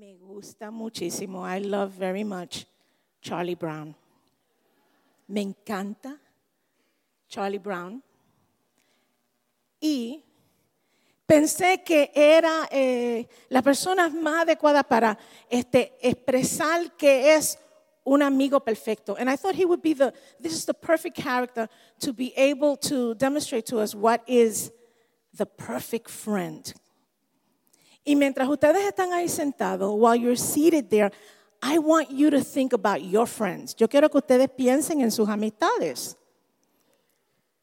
Me gusta muchísimo. I love very much Charlie Brown. Me encanta Charlie Brown. Y pensé que era eh, la persona más adecuada para este, expresar que es un amigo perfecto. And I thought he would be the, this is the perfect character to be able to demonstrate to us what is the perfect friend. Y mientras ustedes están ahí sentados, while you're seated there, I want you to think about your friends. Yo quiero que ustedes piensen en sus amistades.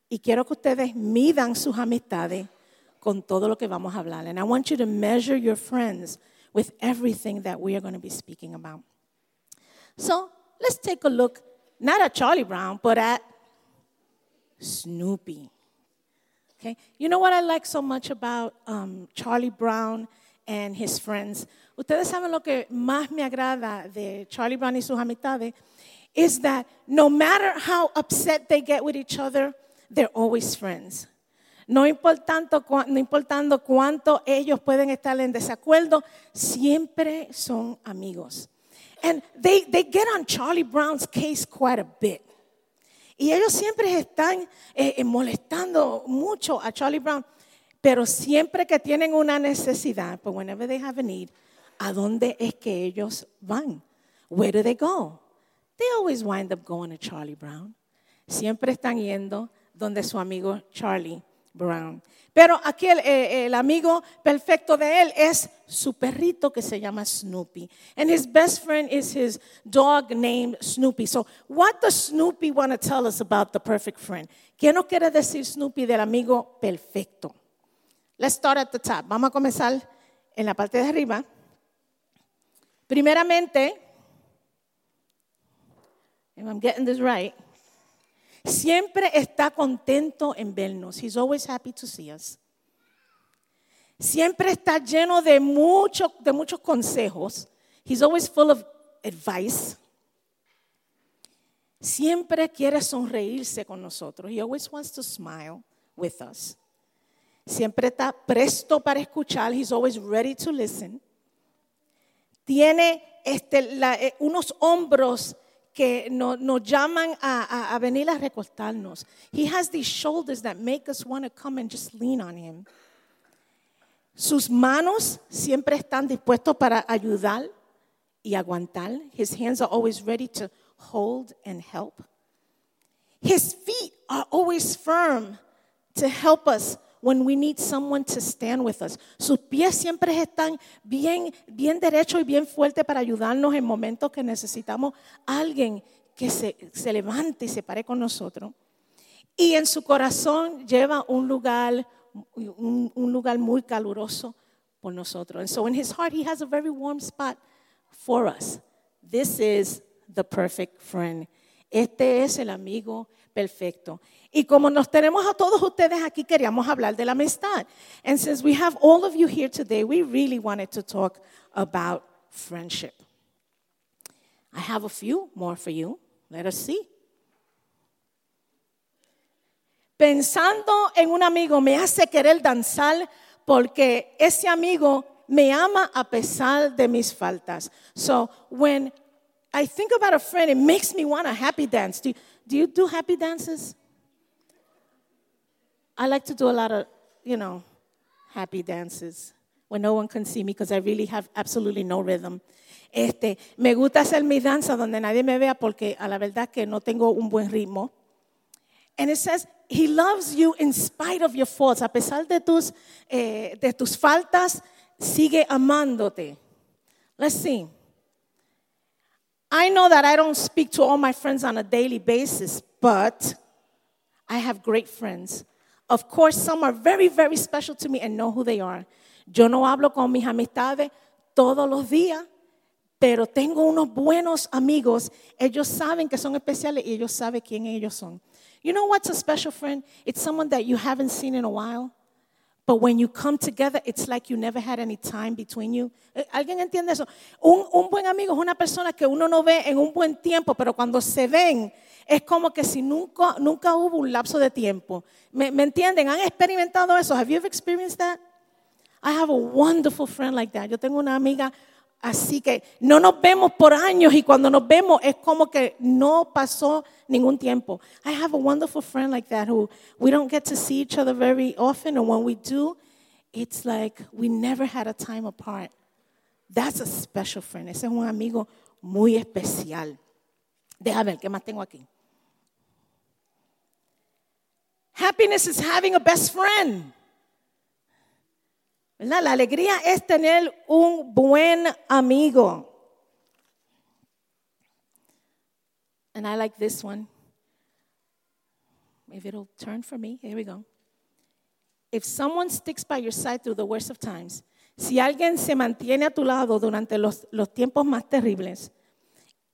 Y quiero que ustedes midan sus amistades con todo lo que vamos a hablar. And I want you to measure your friends with everything that we are going to be speaking about. So let's take a look, not at Charlie Brown, but at Snoopy. Okay? You know what I like so much about um, Charlie Brown and his friends? Ustedes saben lo que más me agrada de Charlie Brown y sus amistades is that no matter how upset they get with each other, they're always friends. No importando, cuánto ellos pueden estar en desacuerdo, siempre son amigos. And they, they get on Charlie Brown's case quite a bit. Y ellos siempre están eh, eh, molestando mucho a Charlie Brown, pero siempre que tienen una necesidad, but whenever they have a need, ¿a dónde es que ellos van? Where do they go? They always wind up going to Charlie Brown. Siempre están yendo donde su amigo Charlie Brown. Pero aquí el, eh, el, amigo perfecto de él es su perrito que se llama Snoopy. And his best friend is his dog named Snoopy. So, what does Snoopy want to tell us about the perfect friend? ¿Qué nos quiere decir Snoopy del amigo perfecto? Let's start at the top. Vamos a comenzar en la parte de arriba. Primeramente, if I'm getting this right, Siempre está contento en vernos. He's always happy to see us. Siempre está lleno de, mucho, de muchos consejos. He's always full of advice. Siempre quiere sonreírse con nosotros. He always wants to smile with us. Siempre está presto para escuchar. He's always ready to listen. Tiene este, eh, unos hombros que nos, nos llaman a, a, venir a recostarnos. He has these shoulders that make us want to come and just lean on him. Sus manos siempre están dispuestos para ayudar y aguantar. His hands are always ready to hold and help. His feet are always firm to help us when we need someone to stand with us. Sus pies siempre están bien, bien derechos y bien fuertes para ayudarnos en momentos que necesitamos alguien que se, se levante y se pare con nosotros. Y en su corazón lleva un lugar, un, un lugar muy caluroso por nosotros. And so in his heart, he has a very warm spot for us. This is the perfect friend. Este es el amigo perfecto. Y como nos tenemos a todos ustedes aquí, queríamos hablar de la amistad. And since we have all of you here today, we really wanted to talk about friendship. I have a few more for you. Let us see. Pensando en un amigo me hace querer danzar porque ese amigo me ama a pesar de mis faltas. So when I think about a friend, it makes me want a happy dance. Do you, do you do happy dances? I like to do a lot of, you know, happy dances when no one can see me because I really have absolutely no rhythm. Este, me gusta hacer mi danza donde nadie me vea porque a la verdad que no tengo un buen ritmo. And it says, He loves you in spite of your faults. A pesar de tus, eh, de tus faltas, sigue amándote. Let's see. I know that I don't speak to all my friends on a daily basis, but I have great friends of course, some are very, very special to me and know who they are. Yo no hablo con mis amistades todos los días, pero tengo unos buenos amigos. Ellos saben que son especiales y ellos saben quién ellos son. You know what's a special friend? It's someone that you haven't seen in a while. But when you come together, it's like you never had any time between you. Eh, ¿Alguien entiende eso? Un, un buen amigo es una persona que uno no ve en un buen tiempo, pero cuando se ven, es como que si nunca, nunca hubo un lapso de tiempo. ¿Me, ¿Me, entienden? ¿Han experimentado eso? Have you experienced that? I have a wonderful friend like that. Yo tengo una amiga Así que no nos vemos por años y cuando nos vemos es como que no pasó ningún tiempo. I have a wonderful friend like that who we don't get to see each other very often, and when we do, it's like we never had a time apart. That's a special friend. Ese es un amigo muy especial. Déjame ver, ¿qué más tengo aquí? Happiness is having a best friend. La alegría es tener un buen amigo. And I like this one. If it'll turn for me, here we go. If someone sticks by your side through the worst of times, si alguien se mantiene a tu lado durante los, los tiempos más terribles,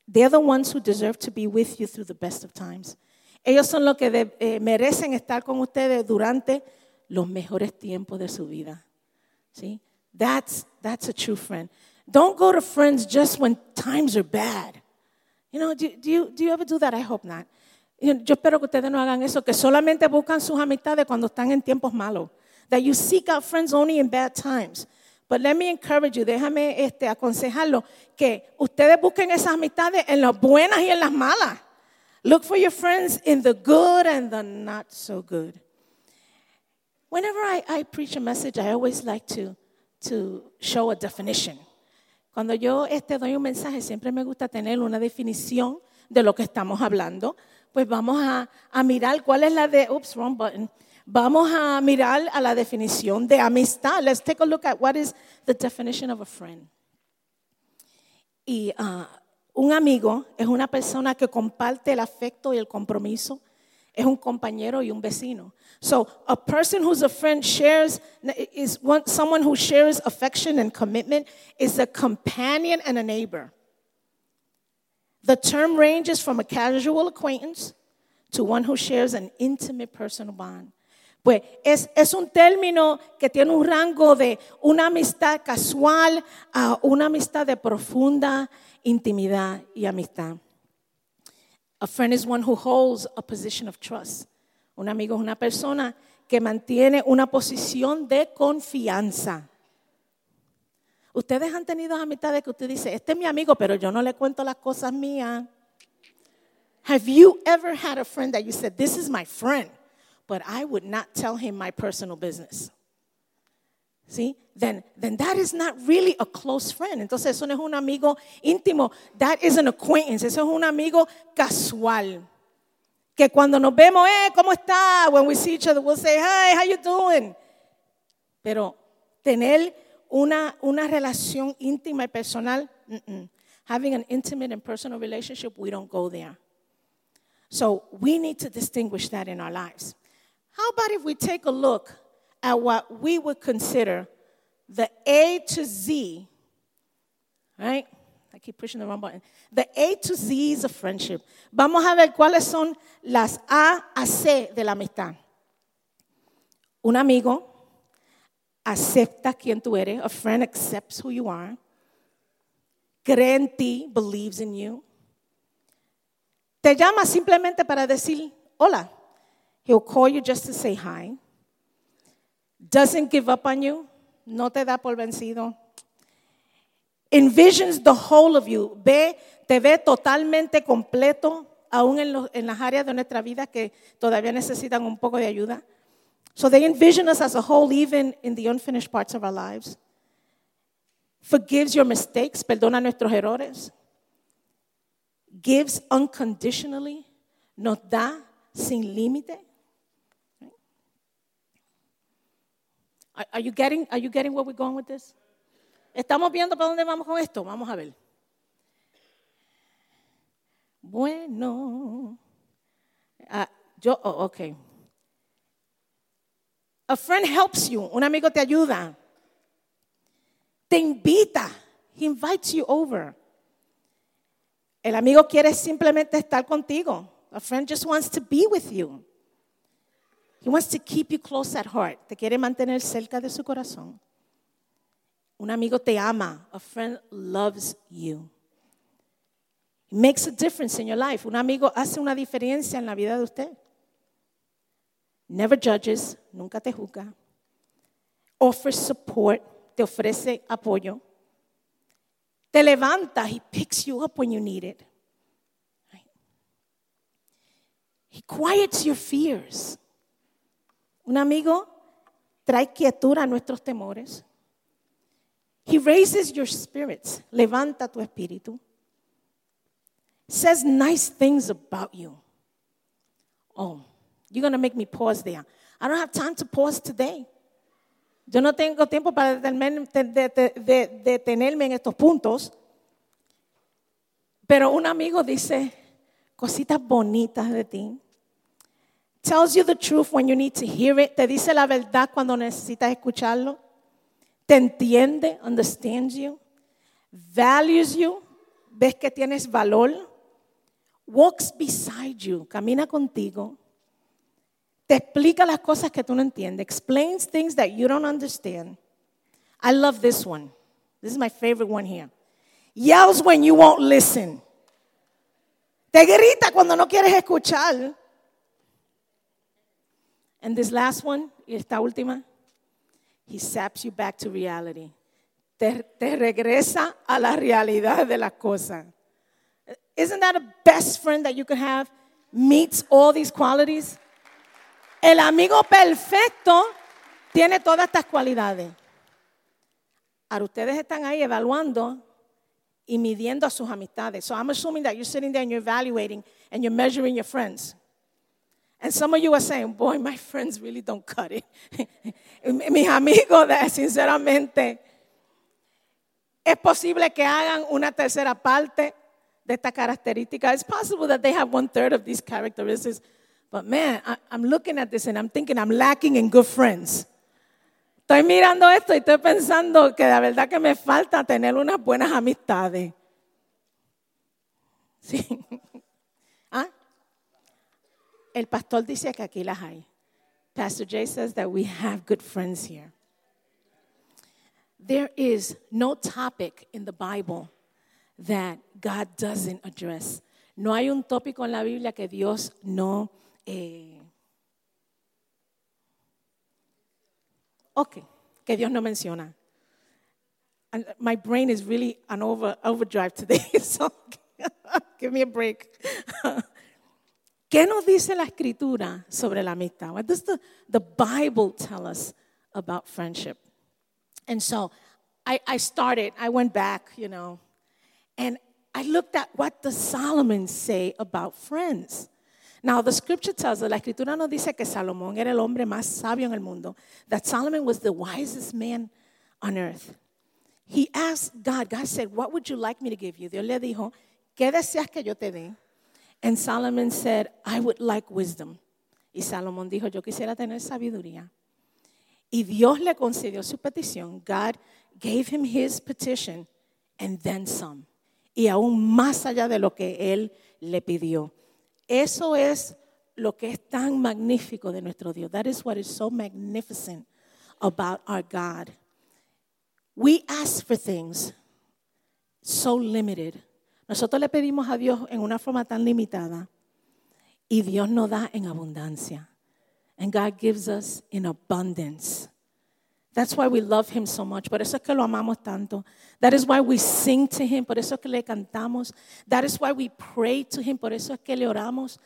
they're the ones who deserve to be with you through the best of times. Ellos son los que eh, merecen estar con ustedes durante los mejores tiempos de su vida. See? That's, that's a true friend. Don't go to friends just when times are bad. You know, do, do, you, do you ever do that? I hope not. Yo espero que ustedes no hagan eso, que solamente buscan sus amistades cuando están en tiempos malos. That you seek out friends only in bad times. But let me encourage you, déjame este, aconsejarlo, que ustedes busquen esas amistades en las buenas y en las malas. Look for your friends in the good and the not so good. Whenever I, preach a message, I always like to, show a definition. Cuando yo este, doy un mensaje, siempre me gusta tener una definición de lo que estamos hablando. Pues vamos a, mirar cuál es la de, oops, wrong button. Vamos a mirar a la definición de amistad. Let's take a look at what is the definition of a friend. Y uh, un amigo es una persona que comparte el afecto y el compromiso es un compañero y un vecino. So a person who's a friend shares is one, someone who shares affection and commitment is a companion and a neighbor. The term ranges from a casual acquaintance to one who shares an intimate personal bond. Pues es, es, un término que tiene un rango de una amistad casual a una amistad de profunda intimidad y amistad. A friend is one who holds a position of trust. Un amigo es una persona que mantiene una posición de confianza. Ustedes han tenido amistades que usted dice, este es mi amigo, pero yo no le cuento las cosas mías. Have you ever had a friend that you said, this is my friend, but I would not tell him my personal business? See? Then, then that is not really a close friend. Entonces, eso no es un amigo íntimo. That is an acquaintance. Eso es un amigo casual. Que cuando nos vemos, eh, ¿cómo está? When we see each other, we'll say, hi, how you doing? Pero tener una, una relación íntima y personal, mm -mm. having an intimate and personal relationship, we don't go there. So we need to distinguish that in our lives. How about if we take a look at what we would consider the A to Z, right? I keep pushing the wrong button. The A to Z's of friendship. Vamos a ver cuáles son las A a C de la amistad. Un amigo acepta quien tú eres. A friend accepts who you are. Cree en ti, believes in you. Te llama simplemente para decir hola. He'll call you just to say hi doesn't give up on you, no te da por vencido. Envisions the whole of you, ve, te ve totalmente completo, aún en, lo, en las áreas de nuestra vida que todavía necesitan un poco de ayuda. So they envision us as a whole, even in the unfinished parts of our lives. Forgives your mistakes, perdona nuestros errores. Gives unconditionally, nos da sin límite. Are, you getting, where we're going with this? ¿Estamos viendo para dónde vamos con esto? Vamos a ver. Bueno. Uh, yo, oh, ok. A friend helps you. Un amigo te ayuda. Te invita. He invites you over. El amigo quiere simplemente estar contigo. A friend just wants to be with you. He wants to keep you close at heart. Te quiere mantener cerca de su corazón. Un amigo te ama. A friend loves you. He makes a difference in your life. Un amigo hace una diferencia en la vida de usted. Never judges, nunca te juzga. Offers support, te ofrece apoyo. Te levanta. He picks you up when you need it. He quiets your fears. Un amigo trae quietud a nuestros temores. He raises your spirits. Levanta tu espíritu. Says nice things about you. Oh, you're going to make me pause there. I don't have time to pause today. Yo no tengo tiempo para detenerme en estos puntos. Pero un amigo dice cositas bonitas de ti. Tells you the truth when you need to hear it. Te dice la verdad cuando necesitas escucharlo. Te entiende, understands you. Values you. Ves que tienes valor. Walks beside you. Camina contigo te explica las cosas que tú no entiendes. Explains things that you don't understand. I love this one. This is my favorite one here. Yells when you won't listen. Te grita cuando no quieres escuchar. And this last one, esta última, he saps you back to reality. Te, te regresa a la realidad de las cosas. Isn't that a best friend that you could have? Meets all these qualities. El amigo perfecto tiene todas estas cualidades. Ahora ustedes están ahí evaluando y midiendo a sus amistades. So I'm assuming that you're sitting there and you're evaluating and you're measuring your friends. And some of you are saying, boy, my friends really don't cut it. Mis amigos, sinceramente, es posible que hagan una tercera parte de esta característica. It's possible that they have one third of these characteristics. But man, I'm looking at this and I'm thinking I'm lacking in good friends. Estoy mirando esto y estoy pensando que de verdad que me falta tener unas buenas amistades. Sí. El pastor dice que aquí las hay. Pastor Jay says that we have good friends here. There is no topic in the Bible that God doesn't address. No hay un tópico en la Biblia que Dios no eh, ok, que Dios no menciona. And my brain is really on over, overdrive today, so give me a break. ¿Qué nos dice la escritura sobre la amistad? What does the, the Bible tell us about friendship? And so I, I started, I went back, you know, and I looked at what does Solomon say about friends. Now, the scripture tells us, la escritura nos dice que Salomón era el hombre más sabio en el mundo, that Solomon was the wisest man on earth. He asked God, God said, What would you like me to give you? Dios le dijo, ¿qué deseas que yo te dé? And Solomon said, I would like wisdom. Y Salomón dijo, yo quisiera tener sabiduría. Y Dios le concedió su petición. God gave him his petition and then some. Y aún más allá de lo que él le pidió. Eso es lo que es tan magnífico de nuestro Dios. That is what is so magnificent about our God. We ask for things so limited. Nosotros le pedimos a Dios en una forma tan limitada y Dios nos da en abundancia. And God gives us in abundance. That's why we love him so much. Por eso es que lo amamos tanto. That is why we sing to him. Por eso es que le cantamos. That is why we pray to him. Por eso es que le oramos.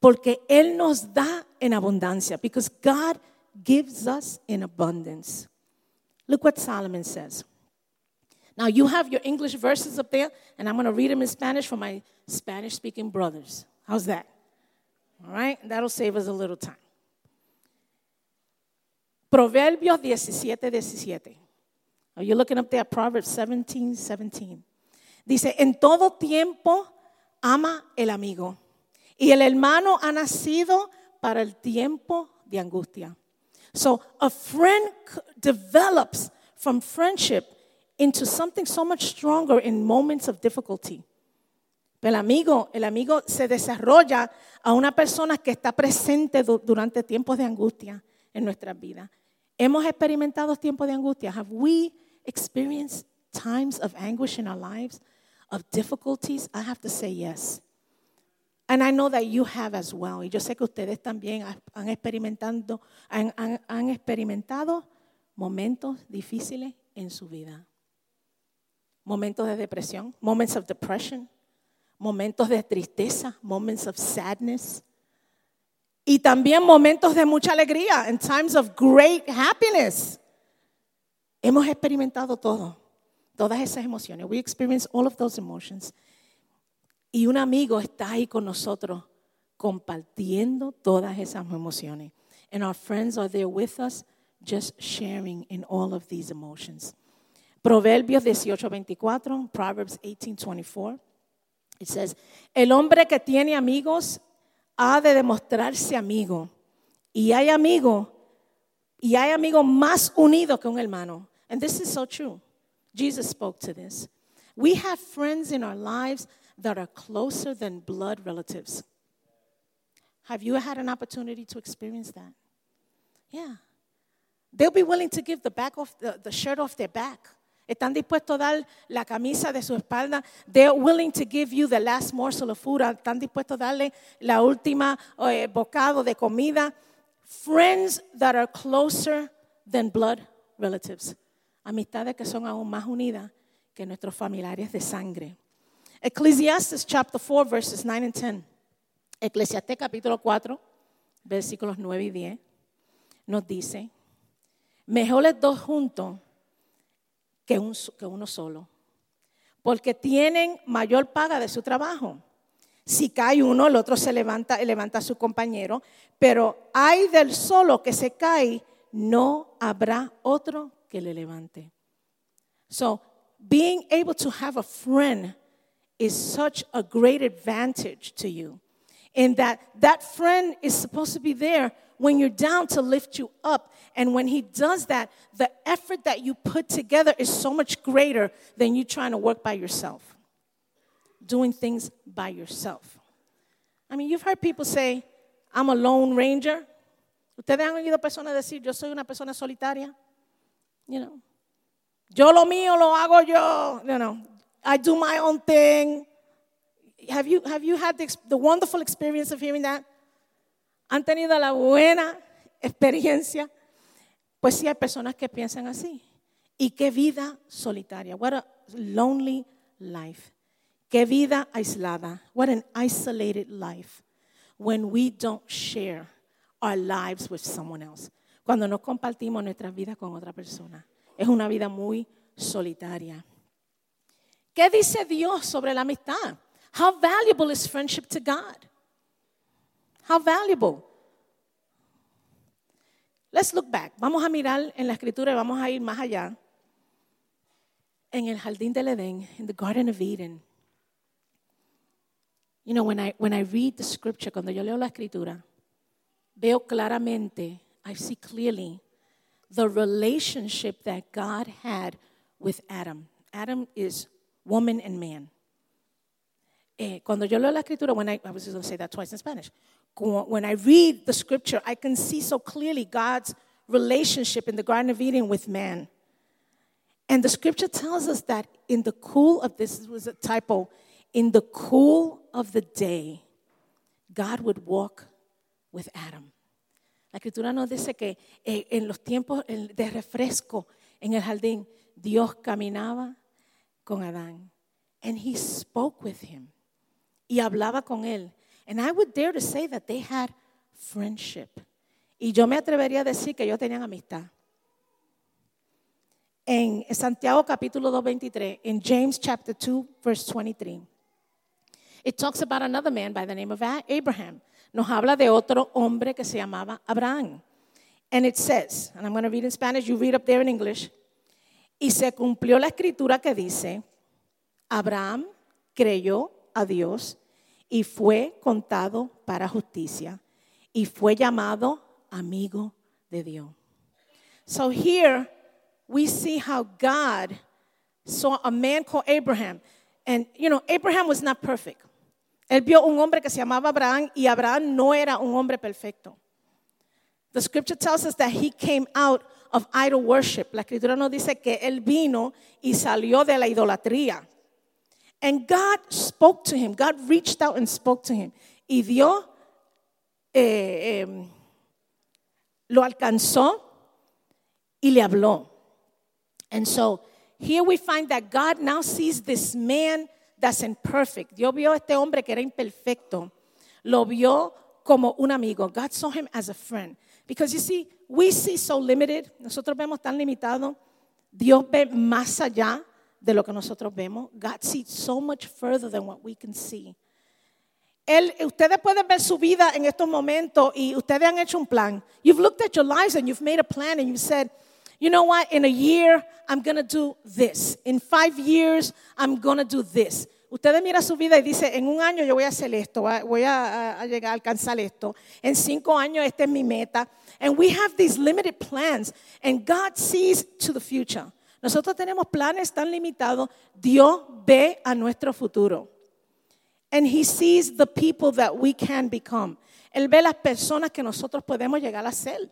Porque él nos da en abundancia. Because God gives us in abundance. Look what Solomon says. Now you have your English verses up there, and I'm going to read them in Spanish for my Spanish speaking brothers. How's that? All right? That'll save us a little time. Proverbios 17, 17. Are you looking up there? Proverbs 17, 17. Dice, en todo tiempo ama el amigo. Y el hermano ha nacido para el tiempo de angustia. So a friend develops from friendship into something so much stronger in moments of difficulty. El amigo, el amigo se desarrolla a una persona que está presente durante tiempos de angustia en nuestras vidas. ¿Hemos experimentado tiempos de angustia? Have we experienced times of anguish in our lives, of difficulties? I have to say yes. And I know that you have as well. Y yo sé que ustedes también han experimentado, han, han, han experimentado momentos difíciles en su vida. Momentos de depresión, moments of depression, momentos de tristeza, moments of sadness. Y también momentos de mucha alegría, and times of great happiness. Hemos experimentado todo, todas esas emociones. We experience all of those emotions. Y un amigo está ahí con nosotros compartiendo todas esas emociones. And our friends are there with us, just sharing in all of these emotions. Proverbios 18:24, Proverbs 18:24. It says, el hombre que tiene amigos ha de demostrarse amigo. Y hay amigo, y hay amigo más unido que un hermano. And this is so true. Jesus spoke to this. We have friends in our lives that are closer than blood relatives. Have you had an opportunity to experience that? Yeah. They'll be willing to give the back off the, the shirt off their back. Están dispuestos a dar la camisa de su espalda. They're willing to give you the last morsel of food. Están dispuestos a darle la última eh, bocado de comida. Friends that are closer than blood relatives. Amistades que son aún más unidas que nuestros familiares de sangre. Ecclesiastes chapter 4 verses 9 and 10. Eclesiastés capítulo 4 versículos 9 y 10 nos dice, mejor es dos juntos que, un, que uno solo, porque tienen mayor paga de su trabajo. Si cae uno, el otro se levanta levanta a su compañero, pero hay del solo que se cae, no habrá otro que le levante. So, being able to have a friend is such a great advantage to you. In that that friend is supposed to be there when you're down to lift you up. And when he does that, the effort that you put together is so much greater than you trying to work by yourself, doing things by yourself. I mean, you've heard people say, I'm a lone ranger. Ustedes han oído personas decir, yo soy una persona solitaria. You know, yo lo mío lo hago yo. You know, I do my own thing. Have you, have you had the, the wonderful experience of hearing that? Han tenido la buena experiencia, pues sí hay personas que piensan así. Y qué vida solitaria. What a lonely life. Qué vida aislada. What an isolated life when we don't share our lives with someone else. Cuando no compartimos nuestras vidas con otra persona. Es una vida muy solitaria. ¿Qué dice Dios sobre la amistad? How valuable is friendship to God? How valuable. Let's look back. Vamos a mirar en la escritura y vamos a ir más allá. En el jardín del Edén, in the Garden of Eden. You know, when I, when I read the scripture, cuando yo leo la escritura, veo claramente, I see clearly the relationship that God had with Adam. Adam is woman and man. Eh, cuando yo leo la escritura, when I, I was going to say that twice in Spanish when I read the scripture, I can see so clearly God's relationship in the Garden of Eden with man. And the scripture tells us that in the cool of this was a typo, in the cool of the day, God would walk with Adam. La escritura nos dice que eh, en los tiempos de refresco en el jardín, Dios caminaba con Adán. And he spoke with him. Y hablaba con él. And I would dare to say that they had friendship. Y yo me atrevería a decir que ellos tenían amistad. En Santiago capítulo 2:23, in James chapter 2 verse 23. It talks about another man by the name of Abraham. Nos habla de otro hombre que se llamaba Abraham. And it says, and I'm going to read in Spanish, you read up there in English. Y se cumplió la escritura que dice, Abraham creyó a Dios y fue contado para justicia y fue llamado amigo de Dios. So here we see how God saw a man called Abraham. And you know, Abraham was not perfect. Él vio un hombre que se llamaba Abraham y Abraham no era un hombre perfecto. The scripture tells us that he came out of idol worship. La escritura nos dice que él vino y salió de la idolatría. And God spoke to him. God reached out and spoke to him. Y Dios eh, eh, lo alcanzó y le habló. And so here we find that God now sees this man that's imperfect. Dios vio a este hombre que era imperfecto. Lo vio como un amigo. God saw him as a friend. Because you see, we see so limited. Nosotros vemos tan limitado. Dios ve más allá de lo que nosotros vemos. God sees so much further than what we can see. Él, ustedes pueden ver su vida en estos momentos y ustedes han hecho un plan. You've looked at your lives and you've made a plan and you've said, you know what, in a year I'm going to do this. In five years I'm going to do this. Ustedes miran su vida y dicen, en un año yo voy a hacer esto, voy a, a, llegar a alcanzar esto. En cinco años esta es mi meta. And we have these limited plans and God sees to the future. Nosotros tenemos planes tan limitados. Dios ve a nuestro futuro. And he sees the people that we can become. Él ve las personas que nosotros podemos llegar a ser.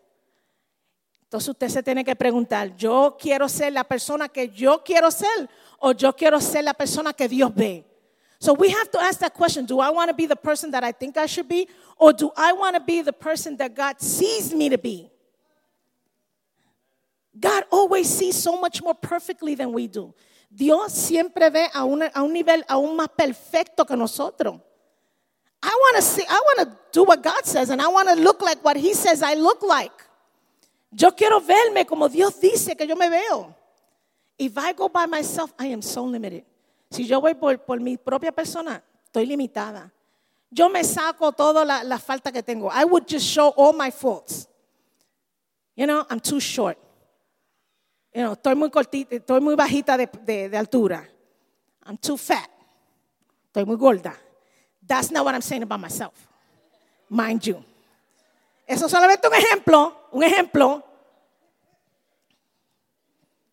Entonces usted se tiene que preguntar, ¿yo quiero ser la persona que yo quiero ser o yo quiero ser la persona que Dios ve? So we have to ask that question, do I want to be the person that I think I should be or do I want to be the person that God sees me to be? God always sees so much more perfectly than we do. Dios siempre ve a, una, a un nivel aún más perfecto que nosotros. I want to see, I want to do what God says and I want to look like what He says I look like. Yo quiero verme como Dios dice que yo me veo. If I go by myself, I am so limited. Si yo voy por, por mi propia persona, estoy limitada. Yo me saco toda la, la falta que tengo. I would just show all my faults. You know, I'm too short. You know, estoy muy cortita, estoy muy bajita de, altura. I'm too fat. Estoy muy gorda. That's not what I'm saying about myself. Mind you. Eso es solamente un ejemplo, un ejemplo.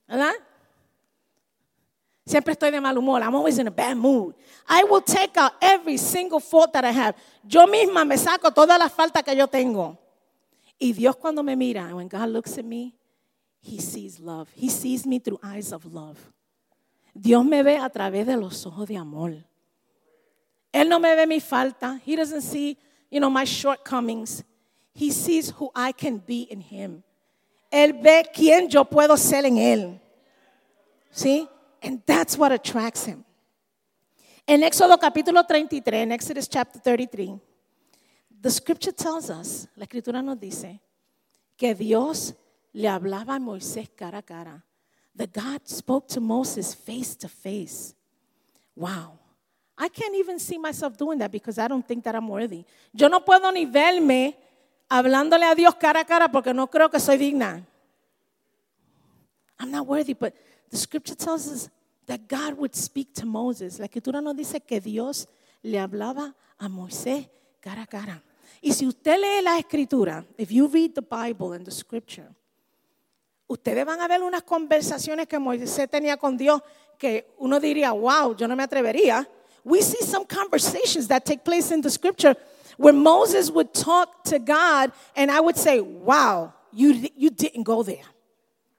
¿Verdad? Siempre estoy de mal humor. I'm always in a bad mood. I will take out every single fault that I have. Yo misma me saco todas las faltas que yo tengo. Y Dios cuando me mira, when God looks at me, He sees love. He sees me through eyes of love. Dios me ve a través de los ojos de amor. Él no me ve mi falta. He doesn't see, you know, my shortcomings. He sees who I can be in him. Él ve quién yo puedo ser en él. See? And that's what attracts him. En Éxodo capítulo 33, in Exodus chapter 33, the scripture tells us, la escritura nos dice, que Dios le hablaba a Moisés cara a cara. That God spoke to Moses face to face. Wow. I can't even see myself doing that because I don't think that I'm worthy. Yo no puedo ni verme hablándole a Dios cara a cara porque no creo que soy digna. I'm not worthy, but the scripture tells us that God would speak to Moses. La escritura nos dice que Dios le hablaba a Moisés cara a cara. Y si usted lee la escritura, if you read the Bible and the scripture, ustedes van a ver unas conversaciones que Moisés tenía con Dios que uno diría, wow, yo no me atrevería. We see some conversations that take place in the scripture where Moses would talk to God, and I would say, wow, you, you didn't go there.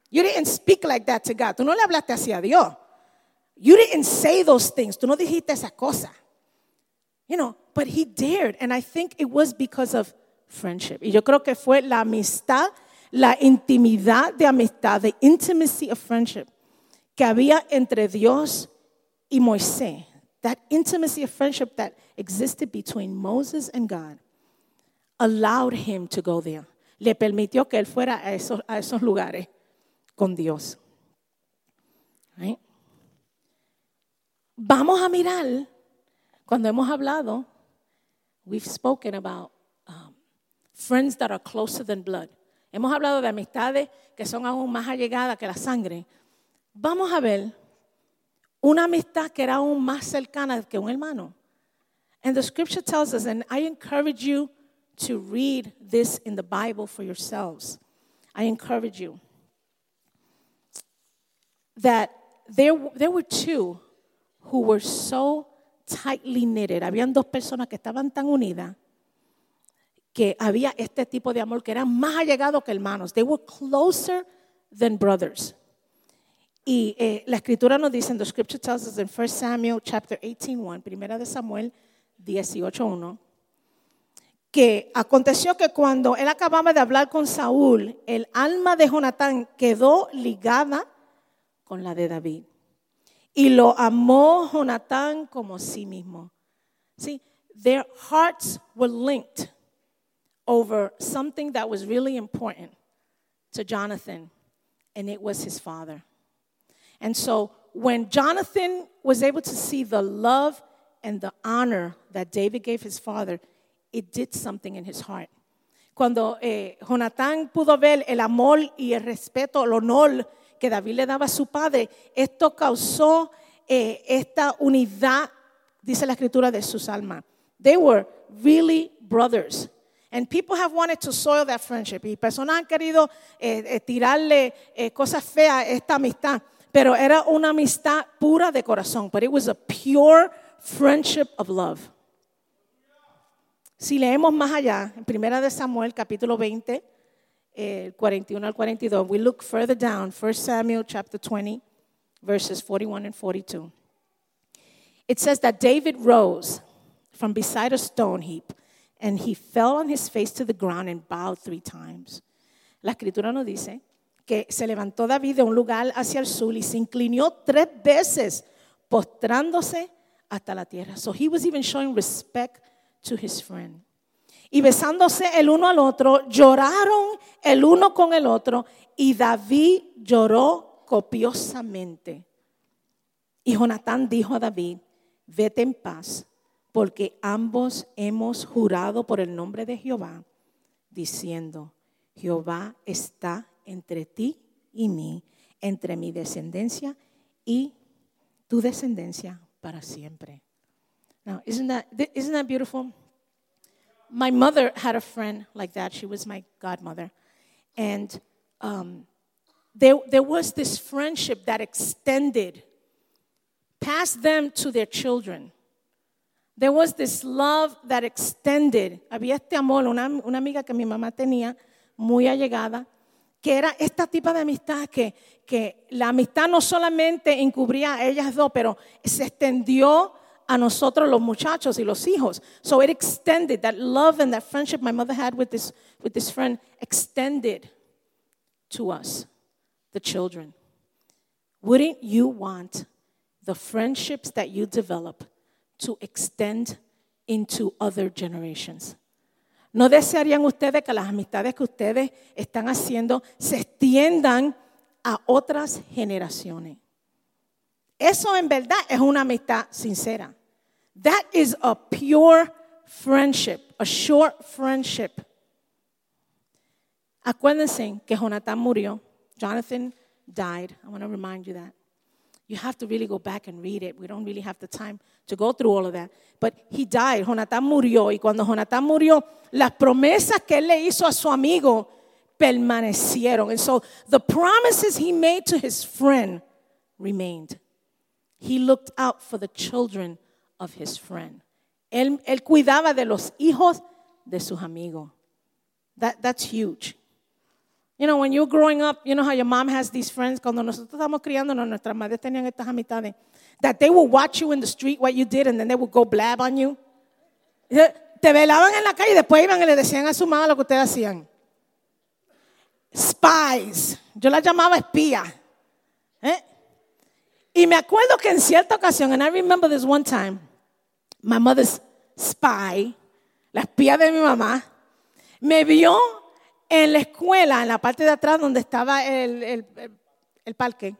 You didn't speak like that to God. Tú no le hablaste así a Dios. You didn't say those things. Tú no dijiste esa cosa. You know, but he dared, and I think it was because of friendship. Y yo creo que fue la amistad, la intimidad de amistad, the intimacy of friendship que había entre Dios y Moisés. That intimacy of friendship that existed between Moses and God allowed him to go there. Le permitió que él fuera a esos, a esos lugares con Dios. Right? Vamos a mirar, cuando hemos hablado, we've spoken about um, friends that are closer than blood. Hemos hablado de amistades que son aún más allegadas que la sangre. Vamos a ver una amistad que era aún más cercana que un hermano. And the scripture tells us, and I encourage you to read this in the Bible for yourselves. I encourage you that there, there were two who were so tightly knitted. Habían dos personas que estaban tan unidas que había este tipo de amor que eran más allegados que hermanos. They were closer than brothers. Y eh, la escritura nos dice, the scripture tells us in 1 Samuel chapter 18:1, primera de Samuel 18:1, que aconteció que cuando él acababa de hablar con Saúl, el alma de Jonatán quedó ligada con la de David. Y lo amó Jonatán como sí mismo. See, their hearts were linked over something that was really important to Jonathan, and it was his father. And so when Jonathan was able to see the love and the honor that David gave his father, it did something in his heart. Cuando eh, pudo ver el amor y el respeto, el honor que David le daba a su padre, esto causó eh, esta unidad, dice la escritura, de sus almas. They were really brothers. And people have wanted to soil that friendship. Y personas han querido eh, eh tirarle eh, cosas feas a esta amistad. Pero era una amistad pura de corazón. But it was a pure friendship of love. Si leemos más allá, en Primera de Samuel, capítulo 20, eh, 41 al 42, we look further down, 1 Samuel chapter 20, verses 41 and 42. It says that David rose from beside a stone heap and he fell on his face to the ground and bowed three times. La escritura nos dice que se levantó David de un lugar hacia el sur y se inclinó tres veces postrándose hasta la tierra. So he was even showing respect to his friend. Y besándose el uno al otro, lloraron el uno con el otro y David lloró copiosamente. Y Jonatán dijo a David, vete en paz, porque ambos hemos jurado por el nombre de Jehová, diciendo, Jehová está entre ti y mí, entre mi descendencia y tu descendencia para siempre. Now, isn't that, isn't that beautiful? My mother had a friend like that. She was my godmother. And um, there, there was this friendship that extended past them to their children. There was this love that extended. Había este amor, una, una amiga que mi mamá tenía, muy allegada, que era esta tipo de amistad que, que la amistad no solamente encubría a ellas dos, pero se extendió a nosotros los muchachos y los hijos. So it extended that love and that friendship my mother had with this, with this friend extended to us, the children. Wouldn't you want the friendships that you develop to extend into other generations? ¿No desearían ustedes que las amistades que ustedes están haciendo se extiendan a otras generaciones? Eso en verdad es una amistad sincera. That is a pure friendship, a short friendship. Acuérdense que Jonathan murió. Jonathan died. I want to remind you that. You have to really go back and read it. We don't really have the time to go through all of that. But he died. Jonathan murió. Y cuando Jonathan murió, las promesas que él le hizo a su amigo permanecieron. And so the promises he made to his friend remained. He looked out for the children of his friend. Él, él cuidaba de los hijos de sus amigos. That, that's huge. You know, when you're growing up, you know how your mom has these friends. Cuando nosotros estamos criándonos, nuestras madres tenían estas amistades. That they will watch you in the street, what you did, and then they will go blab on you. Te velaban en la calle y después iban y le decían a su mamá lo que ustedes hacían. Spies. Yo la llamaba espía. ¿Eh? Y me acuerdo que en cierta ocasión, and I remember this one time, my mother's spy, la espía de mi mamá, me vio en la escuela, en la parte de atrás donde estaba el, el, el parque,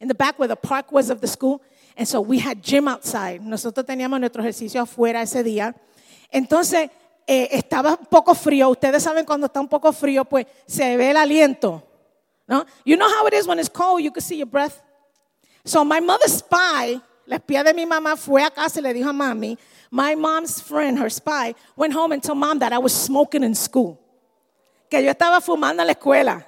in the back where the park was of the school. And so we had gym outside. Nosotros teníamos nuestro ejercicio afuera ese día. Entonces eh, estaba un poco frío. Ustedes saben cuando está un poco frío, pues se ve el aliento. ¿no? You know how it is when it's cold, you can see your breath. So my mother's spy, la espía de mi mamá, fue a casa y le dijo a mami, my mom's friend, her spy, went home and told mom that I was smoking in school. Que yo estaba fumando en la escuela.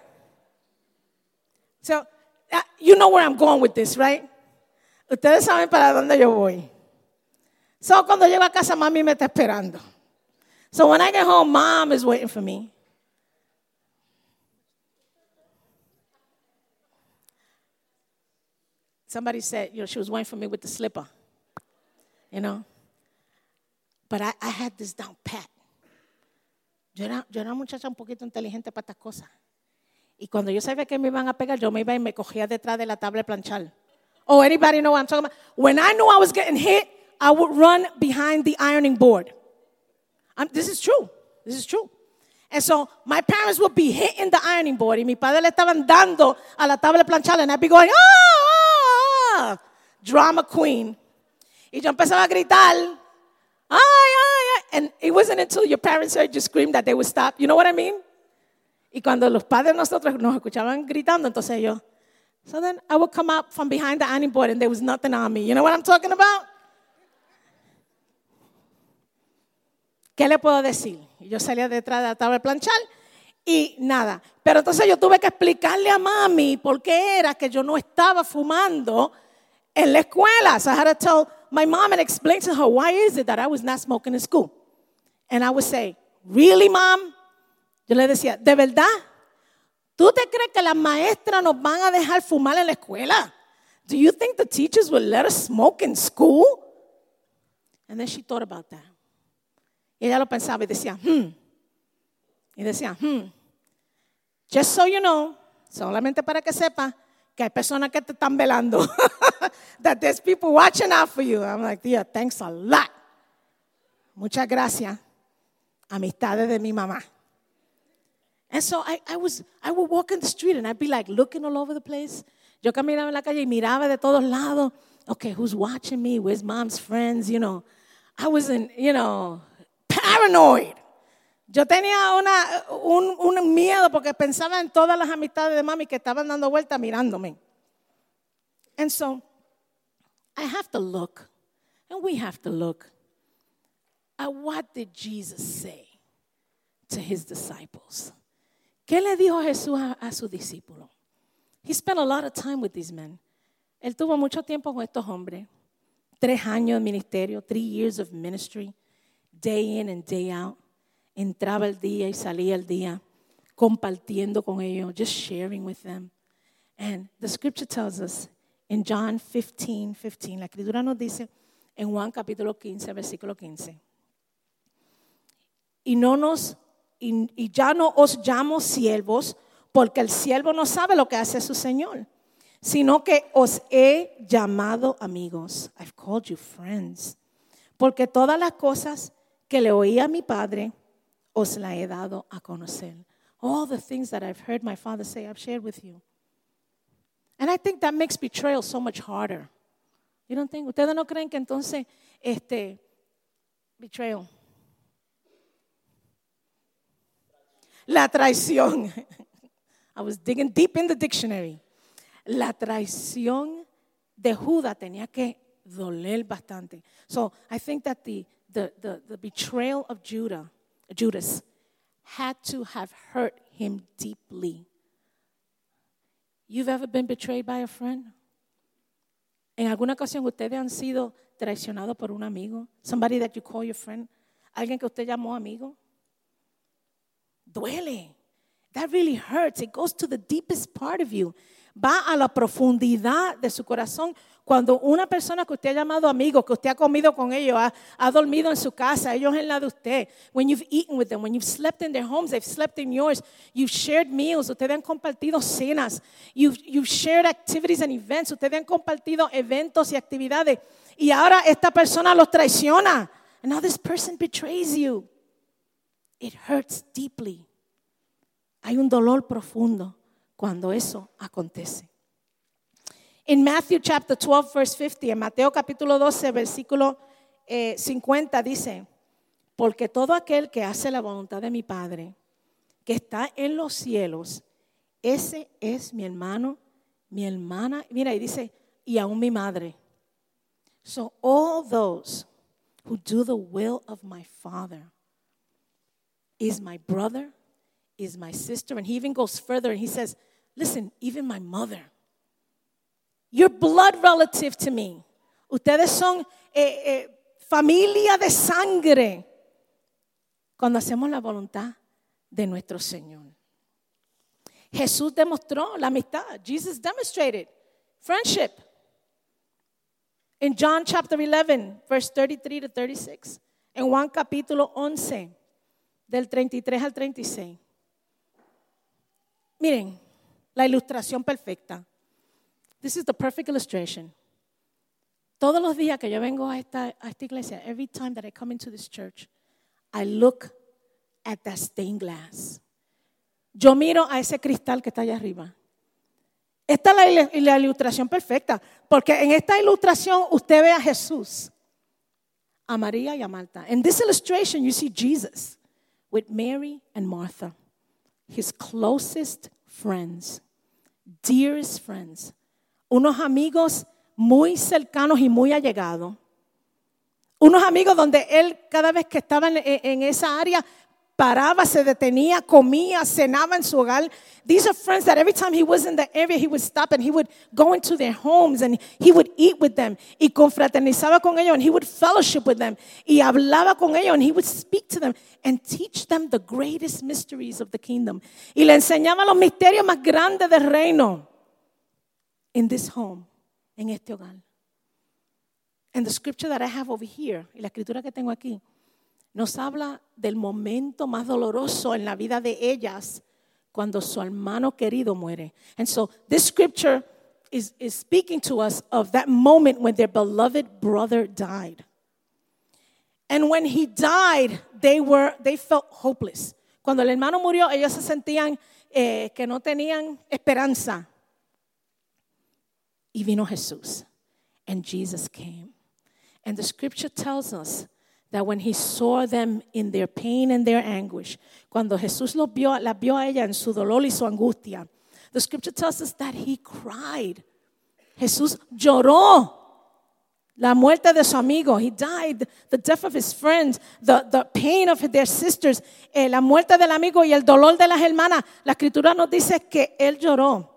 So, uh, you know where I'm going with this, right? Ustedes saben para dónde yo voy. So, cuando llego a casa, mami me está esperando. So, when I get home, mom is waiting for me. Somebody said, you know, she was waiting for me with the slipper, you know. But I, I had this down pat. Yo era, yo era muchacha un poquito inteligente para estas cosas. Y cuando yo sabía que me iban a pegar, yo me iba y me cogía detrás de la tabla de planchar. Oh, anybody know what I'm talking about? When I knew I was getting hit, I would run behind the ironing board. This is true. This is true. And so my parents would be hitting the ironing board y mi padre le estaban dando a la tabla de planchar and I'd be going, ah, ah, ah." drama queen. Y yo empezaba a gritar, ay, ay. And it wasn't until your parents heard you scream that they would stop. You know what I mean? Y cuando los padres nosotros nos escuchaban gritando, entonces yo, so then I would come out from behind the ironing board and there was nothing on me. You know what I'm talking about? ¿Qué le puedo decir? Yo salía detrás de la tabla de planchar y nada. Pero entonces yo tuve que explicarle a mami por qué era que yo no estaba fumando en la escuela. So I had to tell my mom and explain to her why is it that I was not smoking in school. And I would say, really, mom? Yo le decía, ¿de verdad? ¿Tú te crees que las maestras nos van a dejar fumar en la escuela? Do you think the teachers will let us smoke in school? And then she thought about that. Y ella lo pensaba y decía, hmm. Y decía, hmm. Just so you know, solamente para que sepa que hay personas que te están velando. that there's people watching out for you. I'm like, yeah, thanks a lot. Muchas gracias. Amistades de mi mamá. And so I, I, was, I would walk in the street and I'd be like looking all over the place. Yo caminaba en la calle y miraba de todos lados. Okay, who's watching me? Where's mom's friends? You know, I was in, you know, paranoid. Yo tenía una, un, un miedo porque pensaba en todas las amistades de mami que estaban dando vuelta mirándome. And so I have to look, and we have to look at what did Jesus say to his disciples. ¿Qué le dijo Jesús a, a sus discípulos? He spent a lot of time with these men. Él tuvo mucho tiempo con estos hombres. Tres años de ministerio, three years of ministry, day in and day out. Entraba el día y salía el día, compartiendo con ellos, just sharing with them. And the scripture tells us in John 15, 15, la escritura nos dice en Juan capítulo 15, versículo 15. Y no nos y, y ya no os llamo siervos, porque el siervo no sabe lo que hace su Señor, sino que os he llamado amigos. I've called you friends. Porque todas las cosas que le oí a mi Padre, os la he dado a conocer. All the things that I've heard my Father say, I've shared with you. And I think that makes betrayal so much harder. You don't think? ¿Ustedes no creen que entonces, este, betrayal, La traición. I was digging deep in the dictionary. La traición de Judas tenía que doler bastante. So I think that the, the, the, the betrayal of Judah, Judas had to have hurt him deeply. You've ever been betrayed by a friend? En alguna ocasión ustedes han sido traicionados por un amigo? Somebody that you call your friend? Alguien que usted llamó amigo? Duele. That really hurts. It goes to the deepest part of you. Va a la profundidad de su corazón. Cuando una persona que usted ha llamado amigo, que usted ha comido con ellos, ha, ha dormido en su casa, ellos en la de usted, when you've eaten with them, when you've slept in their homes, they've slept in yours, you've shared meals, ustedes han compartido cenas, you've, you've shared activities and events, ustedes han compartido eventos y actividades, y ahora esta persona los traiciona. And now this person betrays you. It hurts deeply. Hay un dolor profundo cuando eso acontece. In Matthew chapter 12, verse 50, en Mateo capítulo 12, versículo eh, 50 dice, porque todo aquel que hace la voluntad de mi Padre, que está en los cielos, ese es mi hermano, mi hermana, mira, y dice, y aún mi madre. So all those who do the will of my Father is my brother, is my sister. And he even goes further and he says, Listen, even my mother. You're blood relative to me. Ustedes son eh, eh, familia de sangre cuando hacemos la voluntad de nuestro Señor. Jesús demostró la amistad. Jesus demonstrated friendship. In John chapter 11, verse 33 to 36. En Juan capítulo 11, del 33 al 36. Miren, La ilustración perfecta. This is the perfect illustration. Todos los días que yo vengo a esta, iglesia, every time that I come into this church, I look at that stained glass. Yo miro a ese cristal que está allá arriba. Esta es la, la ilustración perfecta, porque en esta ilustración usted ve a Jesús, a María y a Marta. In this illustration, you see Jesus with Mary and Martha, his closest friends, dearest friends, unos amigos muy cercanos y muy allegados. Unos amigos donde él cada vez que estaba en, en esa área paraba, se detenía, comía, cenaba en su hogar. These are friends that every time he was in the area, he would stop and he would go into their homes and he would eat with them. Y confraternizaba con ellos and he would fellowship with them. Y hablaba con ellos and he would speak to them and teach them the greatest mysteries of the kingdom. Y le enseñaba los misterios más grandes del reino in this home, en este hogar. And the scripture that I have over here, y la escritura que tengo aquí, nos habla del momento más doloroso en la vida de ellas cuando su hermano querido muere. And so this scripture is, is speaking to us of that moment when their beloved brother died. And when he died, they, were, they felt hopeless. Cuando el hermano murió, ellos se sentían eh, que no tenían esperanza. Y vino Jesús. And Jesus came. And the scripture tells us that when he saw them in their pain and their anguish, cuando Jesús los vio, a ella en su dolor y su angustia, the scripture tells us that he cried. Jesús lloró la muerte de su amigo. He died, the death of his friends, the, the pain of their sisters, eh, la muerte del amigo y el dolor de las hermanas. La escritura nos dice que él lloró.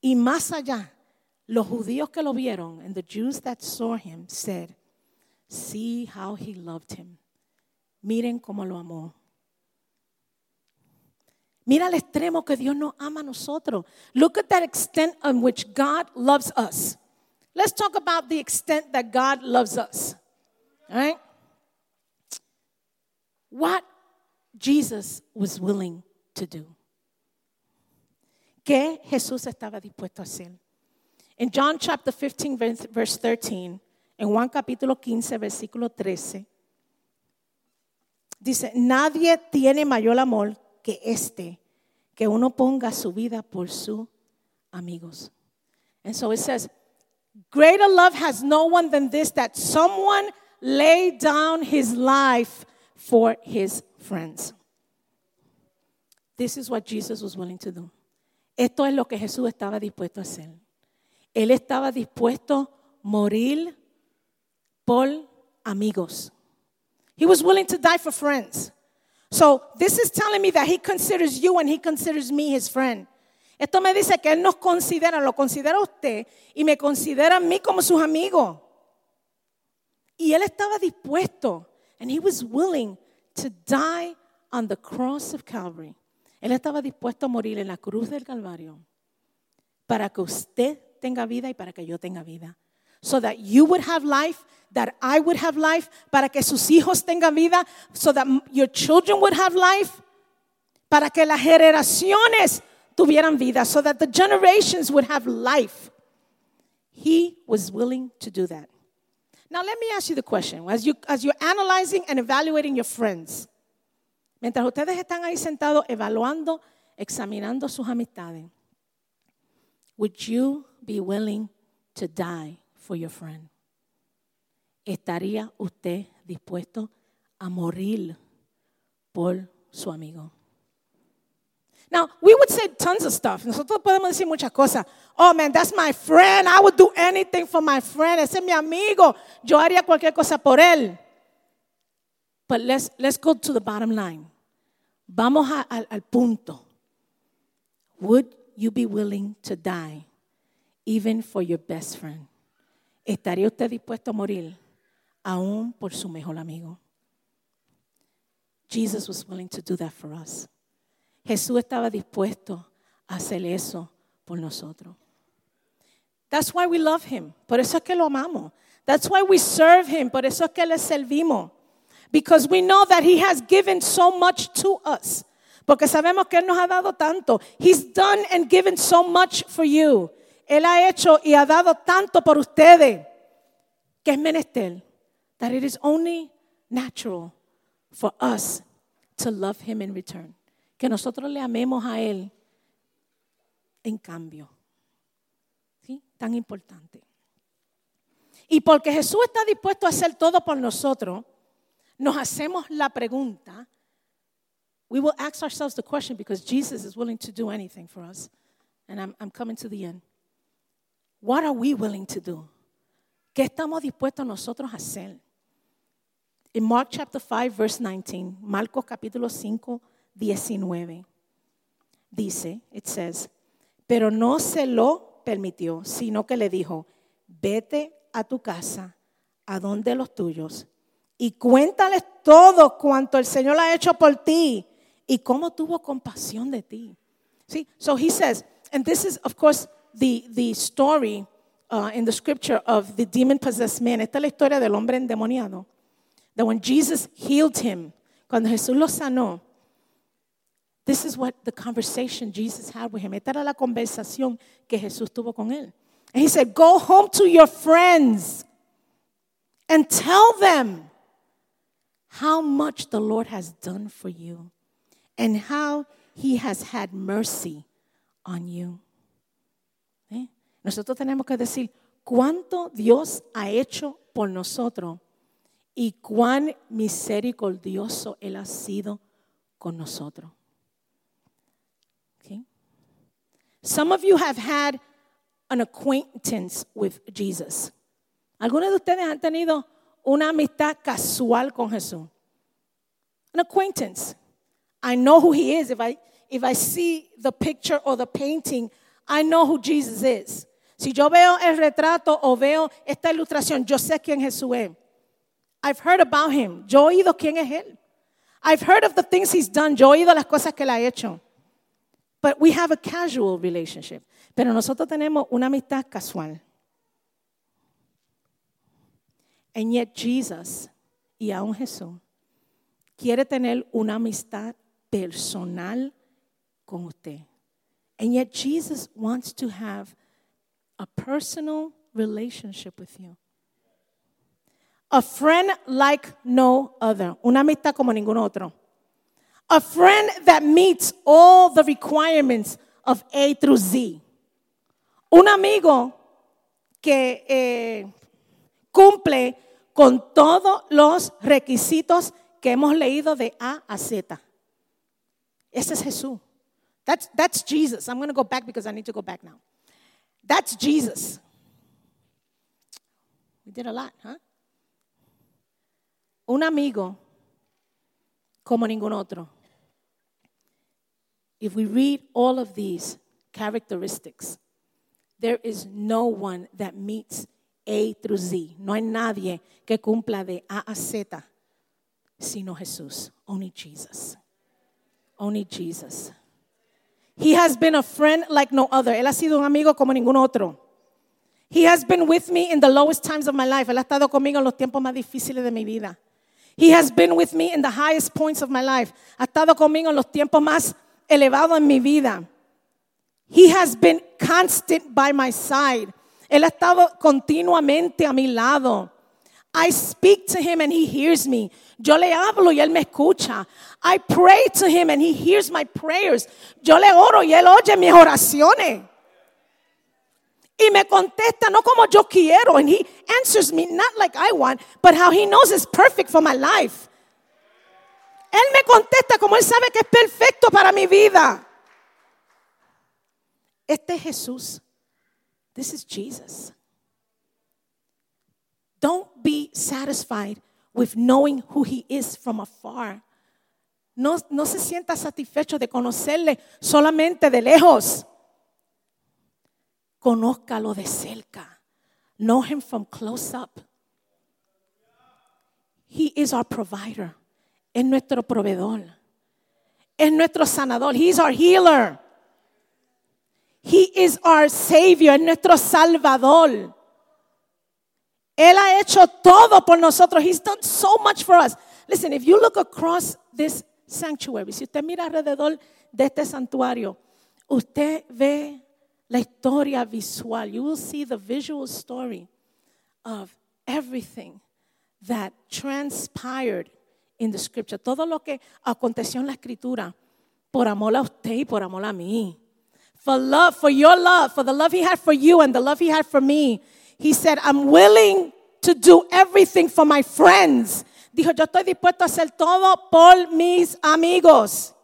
Y más allá, los judíos que lo vieron, and the Jews that saw him, said, See how he loved him. Miren cómo lo amó. Mira el extremo que Dios nos ama a nosotros. Look at that extent on which God loves us. Let's talk about the extent that God loves us. All right? What Jesus was willing to do. ¿Qué Jesús estaba dispuesto a hacer? In John chapter 15, verse 13, en Juan capítulo 15, versículo 13, dice, nadie tiene mayor amor que este, que uno ponga su vida por sus amigos. And so it says, greater love has no one than this, that someone lay down his life for his friends. This is what Jesus was willing to do. Esto es lo que Jesús estaba dispuesto a hacer. Él estaba dispuesto a morir por amigos. He was willing to die for friends. So this is telling me that he considers you and he considers me his friend. Esto me dice que él nos considera, lo considera usted y me considera a mí como sus amigos. Y él estaba dispuesto, and he was willing to die on the cross of Calvary. Él estaba dispuesto a morir en la cruz del Calvario para que usted tenga vida y para que yo tenga vida. So that you would have life that I would have life, para que sus hijos tengan vida, so that your children would have life, para que las generaciones tuvieran vida, so that the generations would have life. He was willing to do that. Now, let me ask you the question as, you, as you're analyzing and evaluating your friends, mientras ustedes están ahí sentados evaluando, examinando sus amistades, would you be willing to die for your friend? ¿Estaría usted dispuesto a morir por su amigo? Now, we would say tons of stuff. Nosotros podemos decir muchas cosas. Oh, man, that's my friend. I would do anything for my friend. Ese es mi amigo. Yo haría cualquier cosa por él. But let's, let's go to the bottom line. Vamos a, al, al punto. Would you be willing to die even for your best friend? ¿Estaría usted dispuesto a morir aún por su mejor amigo. Jesus was willing to do that for us. Jesús estaba dispuesto a hacer eso por nosotros. That's why we love him. Por eso es que lo amamos. That's why we serve him. Por eso es que le servimos. Because we know that he has given so much to us. Porque sabemos que Él nos ha dado tanto. He's done and given so much for you. Él ha hecho y ha dado tanto por ustedes que es menester. That it is only natural for us to love Him in return. Que nosotros le amemos a Él en cambio. ¿Sí? Tan importante. Y porque Jesús está dispuesto a hacer todo por nosotros, nos hacemos la pregunta, we will ask ourselves the question because Jesus is willing to do anything for us. And I'm, I'm coming to the end. What are we willing to do? ¿Qué estamos dispuestos nosotros a hacer? In Mark chapter 5, verse 19, Marcos capítulo 5, 19, dice, it says, pero no se lo permitió, sino que le dijo, vete a tu casa, a donde los tuyos, y cuéntales todo cuanto el Señor ha hecho por ti y cómo tuvo compasión de ti. See, so he says, and this is, of course, the, the story uh, in the scripture of the demon possessed man. Esta es la historia del hombre endemoniado. That when Jesus healed him, cuando Jesús lo sanó, this is what the conversation Jesus had with him. Esta era la conversación que Jesús tuvo con él. And he said, Go home to your friends and tell them how much the Lord has done for you and how he has had mercy on you. ¿Eh? Nosotros tenemos que decir cuánto Dios ha hecho por nosotros y cuán misericordioso Él ha sido con nosotros. Okay? Some of you have had an acquaintance with Jesus. Algunos de ustedes han tenido una amistad casual con Jesús. An acquaintance. I know who he is. If I, if I see the picture or the painting, I know who Jesus is. Si yo veo el retrato o veo esta ilustración, yo sé quién Jesús es. I've heard about him. Yo he oído quién es él. I've heard of the things he's done. Yo he oído las cosas que él ha hecho. But we have a casual relationship. Pero nosotros tenemos una amistad casual. And yet Jesus, y aún Jesús, quiere tener una amistad personal con usted. And yet Jesus wants to have a personal relationship with you. A friend like no other. Una amistad como ningún otro. A friend that meets all the requirements of A through Z. Un amigo que eh, cumple con todos los requisitos que hemos leído de A a Z. Ese es Jesús. That's, that's Jesus. I'm going to go back because I need to go back now. That's Jesus. We did a lot, huh? Un amigo como ningún otro. If we read all of these characteristics, there is no one that meets A through Z. No hay nadie que cumpla de A a Z, sino Jesús. Only Jesus. Only Jesus. He has been a friend like no other. Él ha sido un amigo como ningún otro. He has been with me in the lowest times of my life. Él ha estado conmigo en los tiempos más difíciles de mi vida. He has been with me in the highest points of my life. Ha estado conmigo en los tiempos más elevados en mi vida. He has been constant by my side. Él ha estado continuamente a mi lado. I speak to him and he hears me. Yo le hablo y él me escucha. I pray to him and he hears my prayers. Yo le oro y él oye mis oraciones. Y me contesta no como yo quiero. And he answers me not like I want, but how he knows is perfect for my life. Él me contesta como él sabe que es perfecto para mi vida. Este es Jesús. This is Jesus. Don't be satisfied with knowing who he is from afar. No, se sienta satisfecho de conocerle solamente de lejos. Conózcalo de cerca. Know him from close up. He is our provider. Es nuestro proveedor. Es nuestro sanador. He is our healer. He is our savior. Es nuestro salvador. Él ha hecho todo por nosotros. He's done so much for us. Listen, if you look across this sanctuary, si usted mira alrededor de este santuario, usted ve la historia visual. You will see the visual story of everything that transpired in the scripture. Todo lo que aconteció en la escritura por amor a usted y por amor a mí. For love, for your love, for the love he had for you and the love he had for me. He said, I'm willing to do everything for my friends. Dijo, yo estoy dispuesto a hacer todo por mis amigos.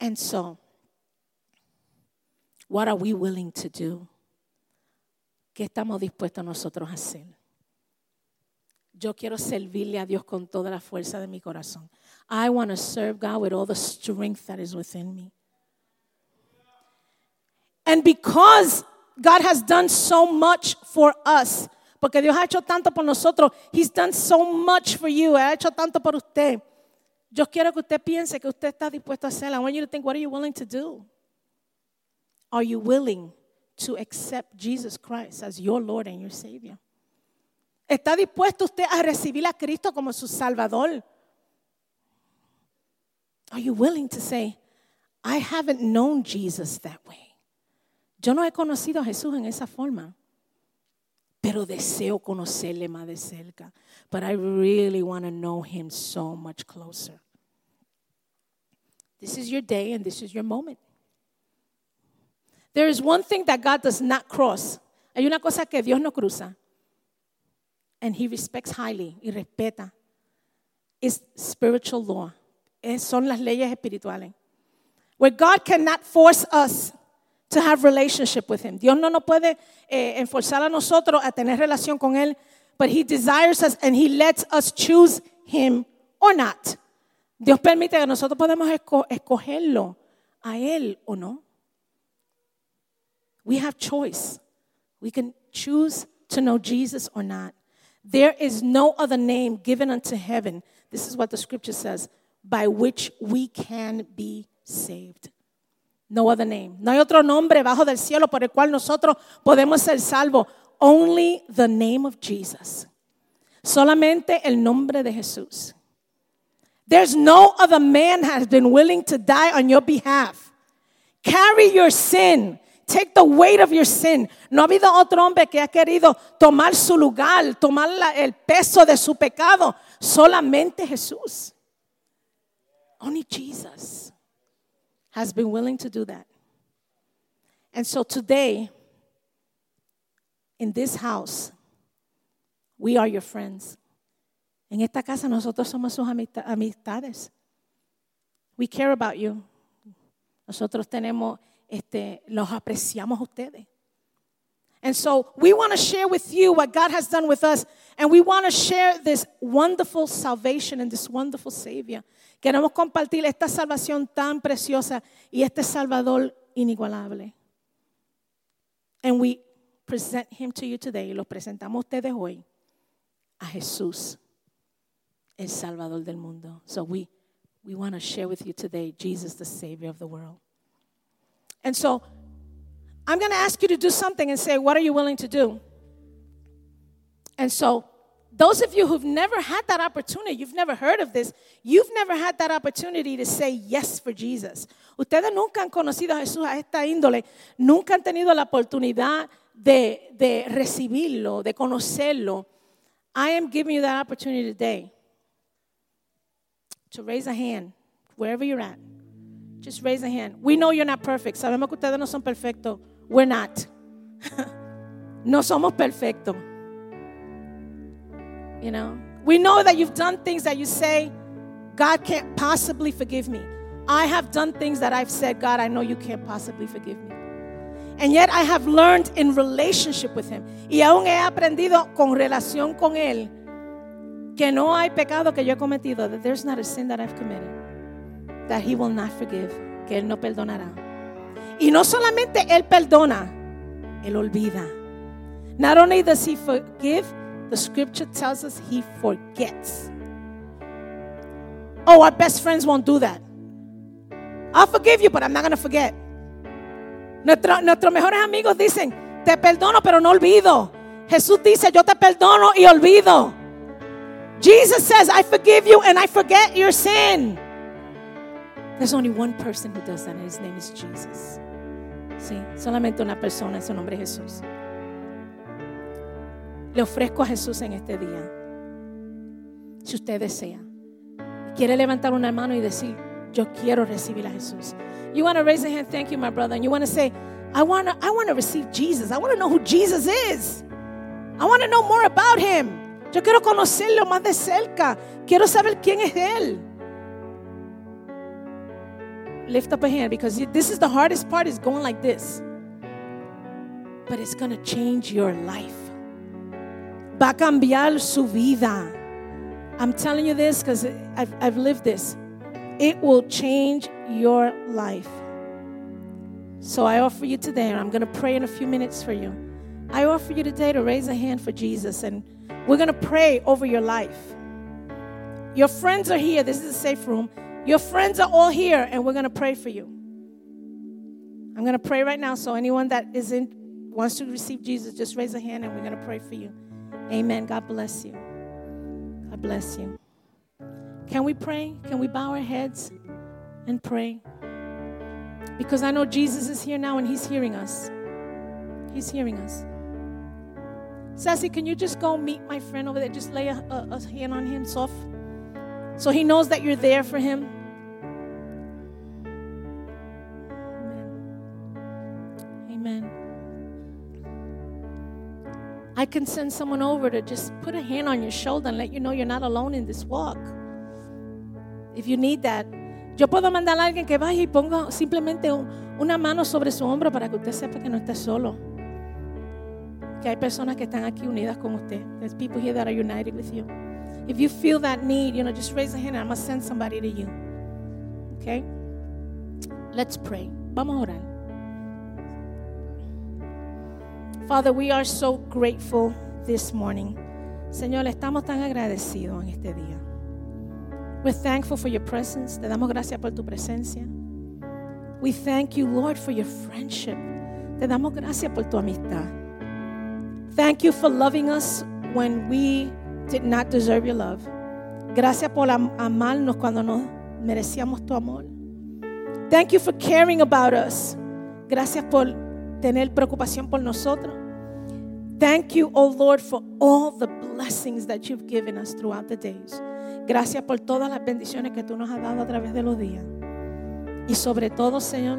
And so, what are we willing to do? ¿Qué estamos dispuestos nosotros a hacer? Yo quiero servirle a Dios con toda la fuerza de mi corazón. I want to serve God with all the strength that is within me. And because God has done so much for us, porque Dios ha hecho tanto por nosotros, He's done so much for you, ha hecho tanto por usted. Yo quiero que usted piense que usted está dispuesto a hacer. I want you to think, what are you willing to do? Are you willing to accept Jesus Christ as your Lord and your Savior? ¿Está dispuesto usted a recibir a Cristo como su Salvador? Are you willing to say, I haven't known Jesus that way? Yo no he conocido a Jesús en esa forma, pero deseo conocerle más de cerca. But I really want to know him so much closer. This is your day and this is your moment. There is one thing that God does not cross. Hay una cosa que Dios no cruza. And he respects highly y respeta. Is spiritual law. Es, son las leyes espirituales. Where God cannot force us to have relationship with him. Dios no nos puede eh, enforzar a nosotros a tener relación con él, but he desires us and he lets us choose him or not. Dios permite que nosotros podemos esco escogerlo a él o no. We have choice. We can choose to know Jesus or not. There is no other name given unto heaven. This is what the scripture says by which we can be saved. No other name. No hay otro nombre bajo del cielo por el cual nosotros podemos ser salvos. Only the name of Jesus. Solamente el nombre de Jesús. There's no other man has been willing to die on your behalf. Carry your sin. Take the weight of your sin. No ha habido otro hombre que ha querido tomar su lugar, tomar el peso de su pecado. Solamente Jesús. Only Jesus has been willing to do that. And so today, in this house, we are your friends. En esta casa nosotros somos sus amistades. We care about you. Nosotros tenemos, este, los apreciamos ustedes. And so we want to share with you what God has done with us. And we want to share this wonderful salvation and this wonderful Savior. Queremos compartir esta salvación tan preciosa y este Salvador inigualable. And we present him to you today. Lo presentamos a ustedes hoy a Jesús, el Salvador del mundo. So we, we want to share with you today Jesus, the Savior of the world. And so I'm going to ask you to do something and say, What are you willing to do? And so, those of you who've never had that opportunity, you've never heard of this, you've never had that opportunity to say yes for Jesus. Ustedes nunca han conocido a Jesús a esta índole, nunca han tenido la oportunidad de, de recibirlo, de conocerlo. I am giving you that opportunity today to raise a hand wherever you're at. Just raise a hand. We know you're not perfect. Sabemos que ustedes no son perfectos. We're not. no somos perfectos. You know, we know that you've done things that you say, God can't possibly forgive me. I have done things that I've said, God, I know you can't possibly forgive me. And yet I have learned in relationship with Him. Y aún he aprendido con relación con Él que no hay pecado que yo he cometido, that there's not a sin that I've committed, that He will not forgive, que Él no perdonará. Y no solamente Él perdona, Él olvida. Not only does He forgive, the scripture tells us He forgets. Oh, our best friends won't do that. I'll forgive you, but I'm not going to forget. Nuestro, nuestros mejores amigos dicen, te perdono, pero no olvido. Jesús dice, yo te perdono y olvido. Jesus says, I forgive you and I forget your sin. There's only one person who does that, and his name is Jesus. Sí, solamente una persona, su nombre es Jesús. Le ofrezco a Jesús en este día. Si usted desea, quiere levantar una mano y decir, yo quiero recibir a Jesús. You want to raise a hand, thank you, my brother, and you want to say, I want to I want to receive Jesus. I want to know who Jesus is. I want to know more about him. Yo quiero conocerlo más de cerca. Quiero saber quién es él. Lift up a hand because this is the hardest part is going like this. But it's going to change your life. Va a cambiar su vida. I'm telling you this because I've, I've lived this. It will change your life. So I offer you today, and I'm going to pray in a few minutes for you. I offer you today to raise a hand for Jesus, and we're going to pray over your life. Your friends are here. This is a safe room. Your friends are all here, and we're going to pray for you. I'm going to pray right now. So anyone that isn't wants to receive Jesus, just raise a hand, and we're going to pray for you. Amen. God bless you. God bless you. Can we pray? Can we bow our heads and pray? Because I know Jesus is here now and He's hearing us. He's hearing us. Sassy, can you just go meet my friend over there? Just lay a, a, a hand on him, soft, so he knows that you're there for him. I can send someone over to just put a hand on your shoulder and let you know you're not alone in this walk. If you need that. Yo puedo mandar a alguien que vaya y ponga simplemente un, una mano sobre su hombro para que usted sepa que no está solo. que hay personas que están aquí unidas con usted. There's people here that are united with you. If you feel that need, you know, just raise a hand. And I'm going to send somebody to you. Okay? Let's pray. Vamos a orar. Father, we are so grateful this morning. Señor, estamos tan agradecidos en este día. We're thankful for your presence. Te damos gracias por tu presencia. We thank you, Lord, for your friendship. Te damos gracias por tu amistad. Thank you for loving us when we did not deserve your love. Gracias por amarnos cuando no merecíamos tu amor. Thank you for caring about us. Gracias por tener preocupación por nosotros. Thank you, oh Lord, for all the blessings that you've given us throughout the days. Gracias por todas las bendiciones que tú nos has dado a través de los días. Y sobre todo, Señor,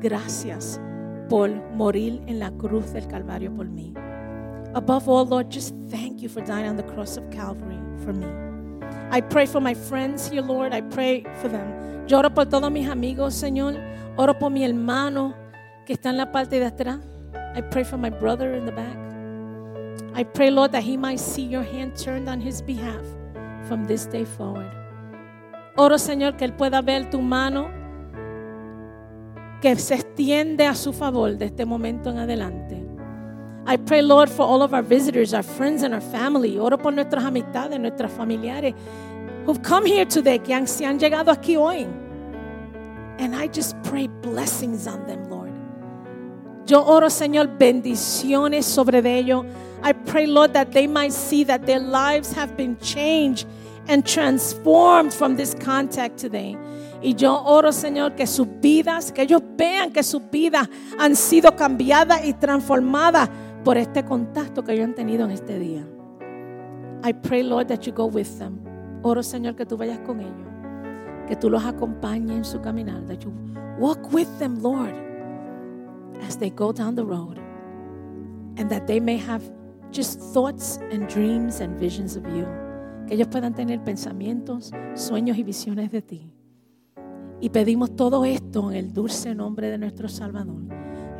gracias por morir en la cruz del Calvario por mí. Above all, Lord, just thank you for dying on the cross of Calvary for me. I pray for my friends here, Lord. I pray for them. Yo oro por todos mis amigos, Señor. Oro por mi hermano que está en la parte de atrás. I pray for my brother in the back. I pray, Lord, that he might see your hand turned on his behalf from this day forward. Oro, Señor, que él pueda ver tu mano que se extiende a su favor de este momento en adelante. I pray, Lord, for all of our visitors, our friends, and our family. Oro por nuestras amistades, nuestras familiares who've come here today, que han, han llegado aquí hoy. And I just pray blessings on them, Lord. Yo oro, Señor, bendiciones sobre ellos. I pray, Lord, that they might see that their lives have been changed and transformed from this contact today. Y yo oro, Señor, que sus vidas, que ellos vean que sus vidas han sido cambiadas y transformadas por este contacto que ellos han tenido en este día. I pray, Lord, that you go with them. Oro, Señor, que tú vayas con ellos, que tú los acompañes en su caminar, that you walk with them, Lord, as they go down the road, and that they may have just thoughts and dreams and visions of you. Que ellos puedan tener pensamientos, sueños y visiones de ti. Y pedimos todo esto en el dulce nombre de nuestro Salvador.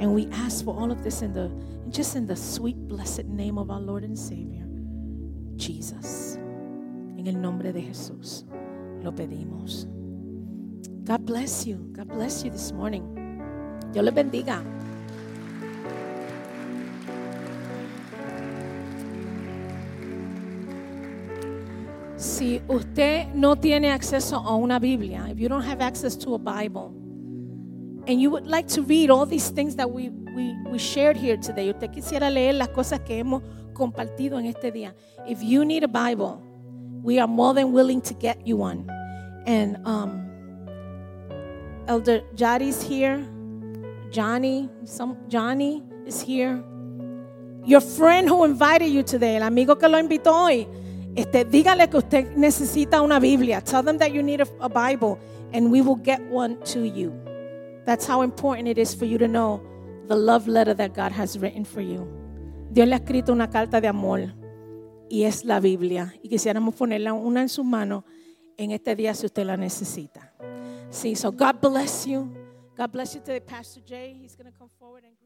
And we ask for all of this in the just in the sweet blessed name of our Lord and Savior, Jesus. En el nombre de Jesús lo pedimos. God bless you. God bless you this morning. Dios les bendiga. Si usted no tiene acceso a una Biblia, if you don't have access to a Bible, and you would like to read all these things that we, we, we shared here today, usted quisiera leer las cosas que hemos compartido en este día, if you need a Bible, we are more than willing to get you one. And um, Elder Jadi's here. Johnny, some Johnny is here. Your friend who invited you today, el amigo que lo invitó hoy, este, dígale que usted necesita una Biblia. Tell them that you need a, Bible, and we will get one to you. That's how important it is for you to know the love letter that God has written for you. Dios le ha escrito una carta de amor y es la Biblia. Y quisiéramos ponerla una en sus manos en este día si usted la necesita. Sí, so God bless you. God bless you today, Pastor Jay. He's going to come forward and